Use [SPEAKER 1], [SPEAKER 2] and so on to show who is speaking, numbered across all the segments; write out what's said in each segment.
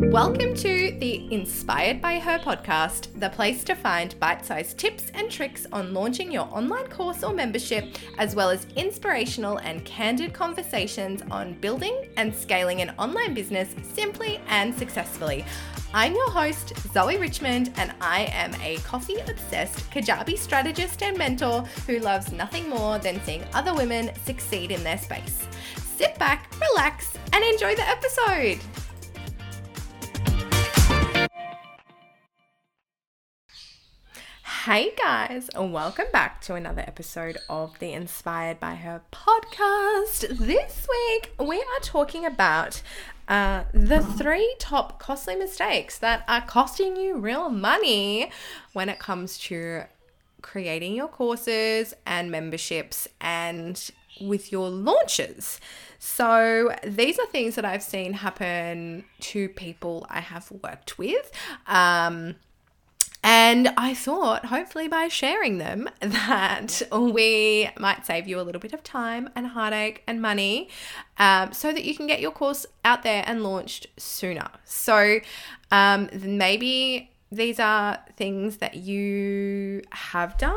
[SPEAKER 1] Welcome to the Inspired by Her podcast, the place to find bite sized tips and tricks on launching your online course or membership, as well as inspirational and candid conversations on building and scaling an online business simply and successfully. I'm your host, Zoe Richmond, and I am a coffee obsessed Kajabi strategist and mentor who loves nothing more than seeing other women succeed in their space. Sit back, relax, and enjoy the episode. Hey guys, and welcome back to another episode of the Inspired by Her podcast. This week we are talking about uh, the three top costly mistakes that are costing you real money when it comes to creating your courses and memberships and with your launches. So, these are things that I've seen happen to people I have worked with. Um, and I thought, hopefully, by sharing them, that we might save you a little bit of time and heartache and money um, so that you can get your course out there and launched sooner. So, um, maybe these are things that you have done,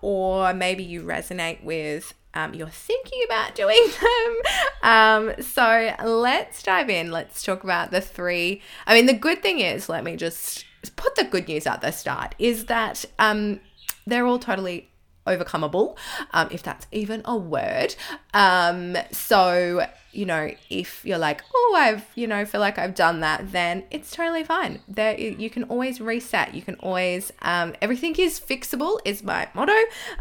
[SPEAKER 1] or maybe you resonate with um, you're thinking about doing them. Um, so let's dive in. Let's talk about the three. I mean, the good thing is, let me just put the good news at the start is that um, they're all totally overcomeable, um, if that's even a word. Um, so, you know, if you're like, oh, I've, you know, feel like I've done that, then it's totally fine. There, you can always reset. You can always, um, everything is fixable, is my motto.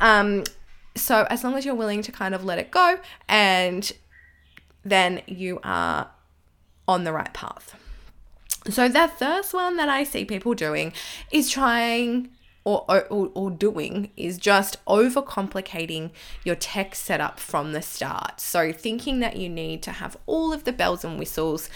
[SPEAKER 1] Um, so, as long as you're willing to kind of let it go, and then you are on the right path. So, the first one that I see people doing is trying or, or, or doing is just overcomplicating your tech setup from the start. So, thinking that you need to have all of the bells and whistles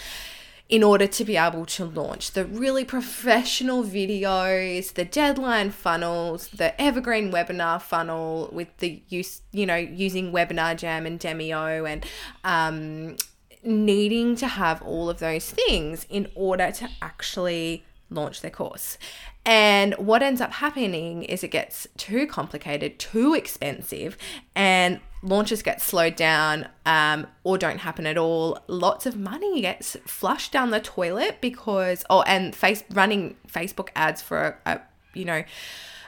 [SPEAKER 1] in order to be able to launch the really professional videos, the deadline funnels, the evergreen webinar funnel with the use, you know, using WebinarJam and Demio and um, needing to have all of those things in order to actually launch their course. And what ends up happening is it gets too complicated, too expensive, and launches get slowed down um, or don't happen at all. Lots of money gets flushed down the toilet because, oh, and face running Facebook ads for a, a you know,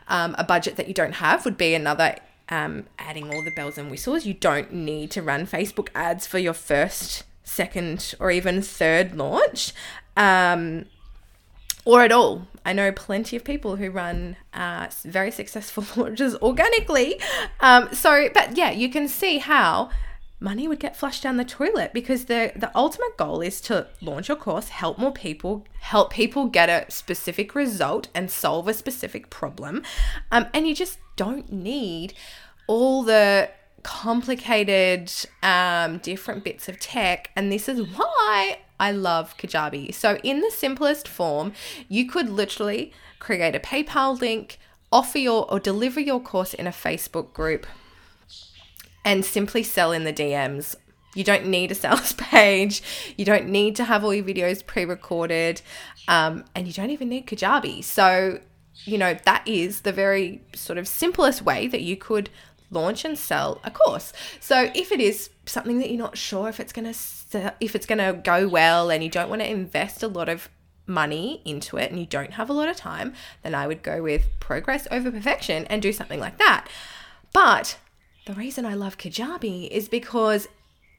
[SPEAKER 1] um, a budget that you don't have would be another um, adding all the bells and whistles. You don't need to run Facebook ads for your first second or even third launch um, or at all. I know plenty of people who run uh, very successful launches organically. Um, so, but yeah, you can see how money would get flushed down the toilet because the the ultimate goal is to launch your course, help more people, help people get a specific result and solve a specific problem, um, and you just don't need all the complicated um, different bits of tech and this is why i love kajabi. So in the simplest form you could literally create a paypal link offer your or deliver your course in a facebook group and simply sell in the dms you don't need a sales page. You don't need to have all your videos pre-recorded um, and you don't even need kajabi. So you know that is the very sort of simplest way that you could launch and sell a course. So if it is something that you're not sure if it's going to if it's going to go well and you don't want to invest a lot of money into it and you don't have a lot of time, then I would go with progress over perfection and do something like that. But the reason I love Kajabi is because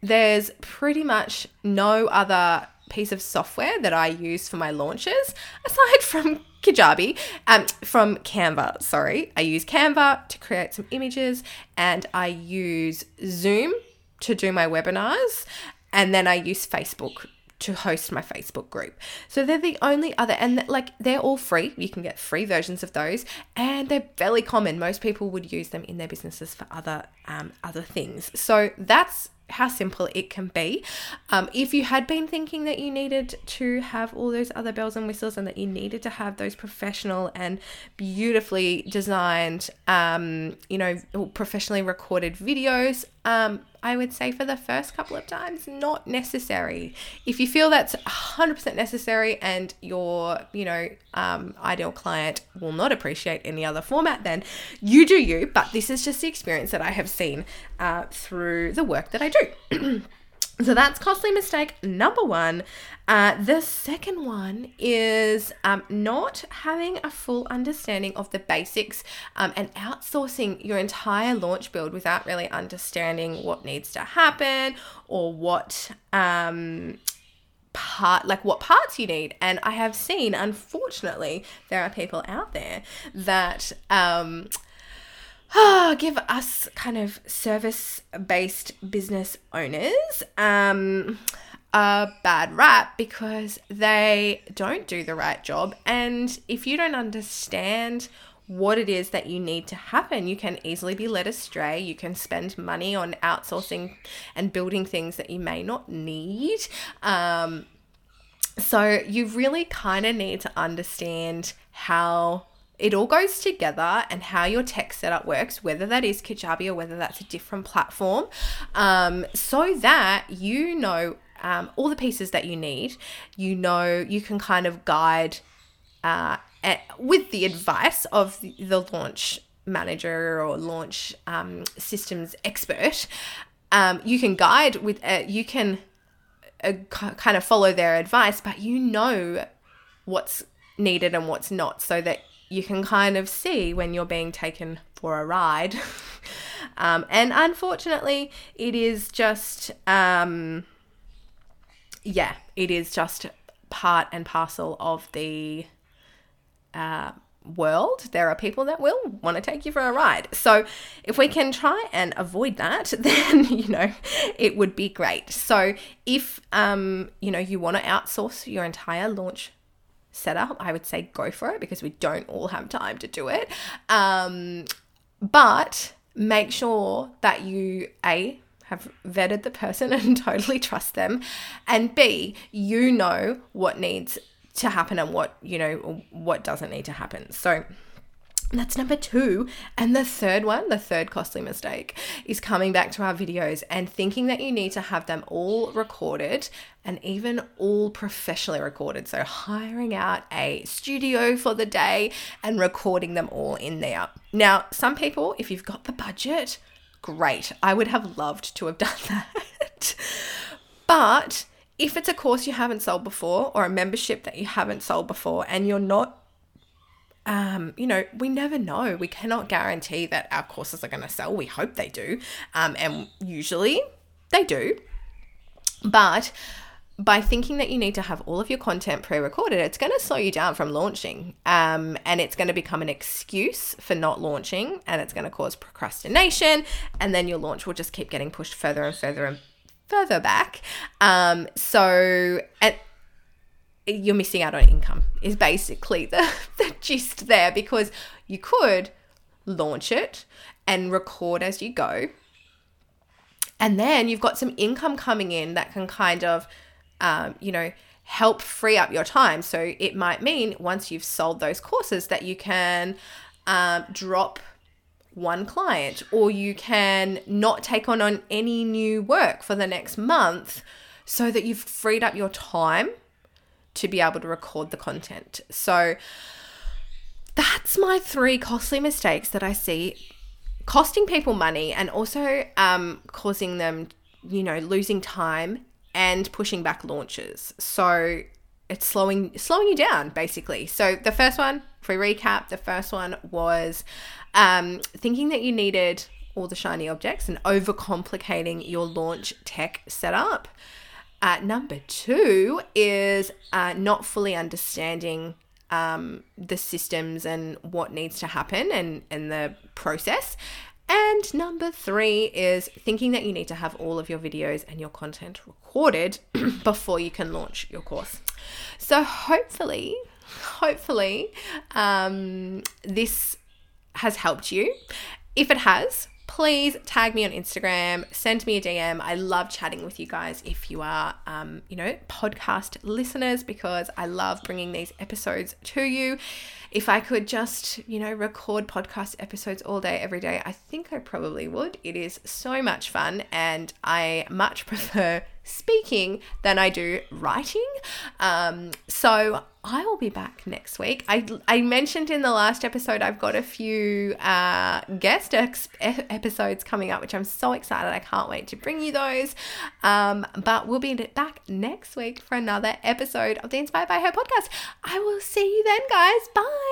[SPEAKER 1] there's pretty much no other piece of software that I use for my launches aside from Kajabi, um, from Canva. Sorry, I use Canva to create some images, and I use Zoom to do my webinars, and then I use Facebook to host my Facebook group. So they're the only other, and like they're all free. You can get free versions of those, and they're fairly common. Most people would use them in their businesses for other um, other things. So that's how simple it can be. Um, if you had been thinking that you needed to have all those other bells and whistles and that you needed to have those professional and beautifully designed, um, you know, professionally recorded videos, um, I would say for the first couple of times, not necessary. If you feel that's 100% necessary and your, you know, um, ideal client will not appreciate any other format, then you do you. But this is just the experience that I have seen uh, through the work that I do. So that's costly mistake number one. Uh, the second one is um, not having a full understanding of the basics um, and outsourcing your entire launch build without really understanding what needs to happen or what um, part like what parts you need and i have seen unfortunately there are people out there that um give us kind of service based business owners um, a bad rap because they don't do the right job. And if you don't understand what it is that you need to happen, you can easily be led astray. You can spend money on outsourcing and building things that you may not need. Um, so you really kind of need to understand how it all goes together and how your tech setup works, whether that is Kajabi or whether that's a different platform, um, so that you know um, all the pieces that you need. You know, you can kind of guide uh, with the advice of the launch manager or launch um, systems expert. Um, you can guide with, uh, you can uh, kind of follow their advice, but you know what's needed and what's not so that you can kind of see when you're being taken for a ride. um, and unfortunately, it is just, um, yeah, it is just part and parcel of the uh, world. There are people that will want to take you for a ride. So, if we can try and avoid that, then you know it would be great. So, if um, you know you want to outsource your entire launch setup, I would say go for it because we don't all have time to do it. Um, but make sure that you a have vetted the person and totally trust them, and b you know what needs to happen and what you know what doesn't need to happen. So that's number two. And the third one, the third costly mistake, is coming back to our videos and thinking that you need to have them all recorded and even all professionally recorded. So, hiring out a studio for the day and recording them all in there. Now, some people, if you've got the budget, great. I would have loved to have done that. but if it's a course you haven't sold before or a membership that you haven't sold before and you're not um, you know, we never know. We cannot guarantee that our courses are going to sell. We hope they do. Um, and usually they do. But by thinking that you need to have all of your content pre recorded, it's going to slow you down from launching. Um, and it's going to become an excuse for not launching. And it's going to cause procrastination. And then your launch will just keep getting pushed further and further and further back. Um, so, and you're missing out on income is basically the, the gist there because you could launch it and record as you go and then you've got some income coming in that can kind of um, you know help free up your time so it might mean once you've sold those courses that you can um, drop one client or you can not take on, on any new work for the next month so that you've freed up your time to be able to record the content. So that's my three costly mistakes that I see costing people money and also um, causing them, you know, losing time and pushing back launches. So it's slowing slowing you down basically. So the first one, if we recap, the first one was um, thinking that you needed all the shiny objects and overcomplicating your launch tech setup. Uh, number two is uh, not fully understanding um, the systems and what needs to happen and, and the process. And number three is thinking that you need to have all of your videos and your content recorded before you can launch your course. So, hopefully, hopefully, um, this has helped you. If it has, please tag me on Instagram, send me a DM. I love chatting with you guys if you are, um, you know, podcast listeners because I love bringing these episodes to you. If I could just, you know, record podcast episodes all day, every day, I think I probably would. It is so much fun and I much prefer speaking than I do writing. Um, so I will be back next week. I, I mentioned in the last episode I've got a few uh, guest ex- episodes coming up, which I'm so excited. I can't wait to bring you those. Um, but we'll be back next week for another episode of the Inspired by Her podcast. I will see you then, guys. Bye.